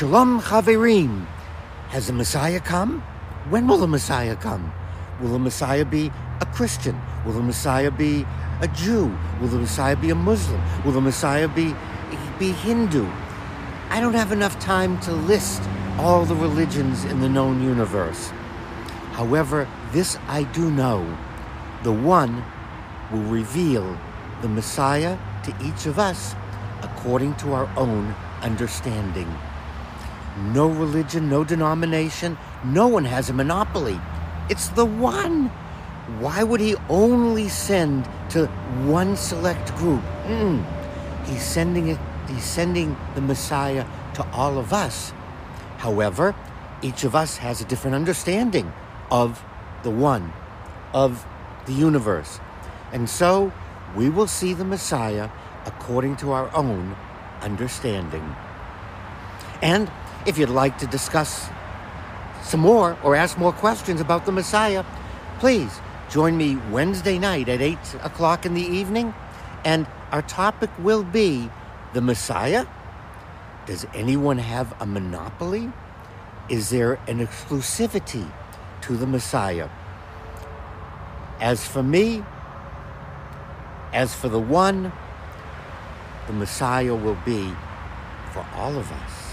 Shalom Chaverim. Has the Messiah come? When will the Messiah come? Will the Messiah be a Christian? Will the Messiah be a Jew? Will the Messiah be a Muslim? Will the Messiah be, be Hindu? I don't have enough time to list all the religions in the known universe. However, this I do know the one will reveal the Messiah to each of us according to our own understanding. No religion, no denomination, no one has a monopoly. It's the one. Why would he only send to one select group? Mm. He's sending it. He's sending the Messiah to all of us. However, each of us has a different understanding of the one, of the universe. And so we will see the Messiah according to our own understanding. And if you'd like to discuss some more or ask more questions about the Messiah, please join me Wednesday night at 8 o'clock in the evening. And our topic will be the Messiah. Does anyone have a monopoly? Is there an exclusivity to the Messiah? As for me, as for the one, the Messiah will be for all of us.